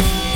you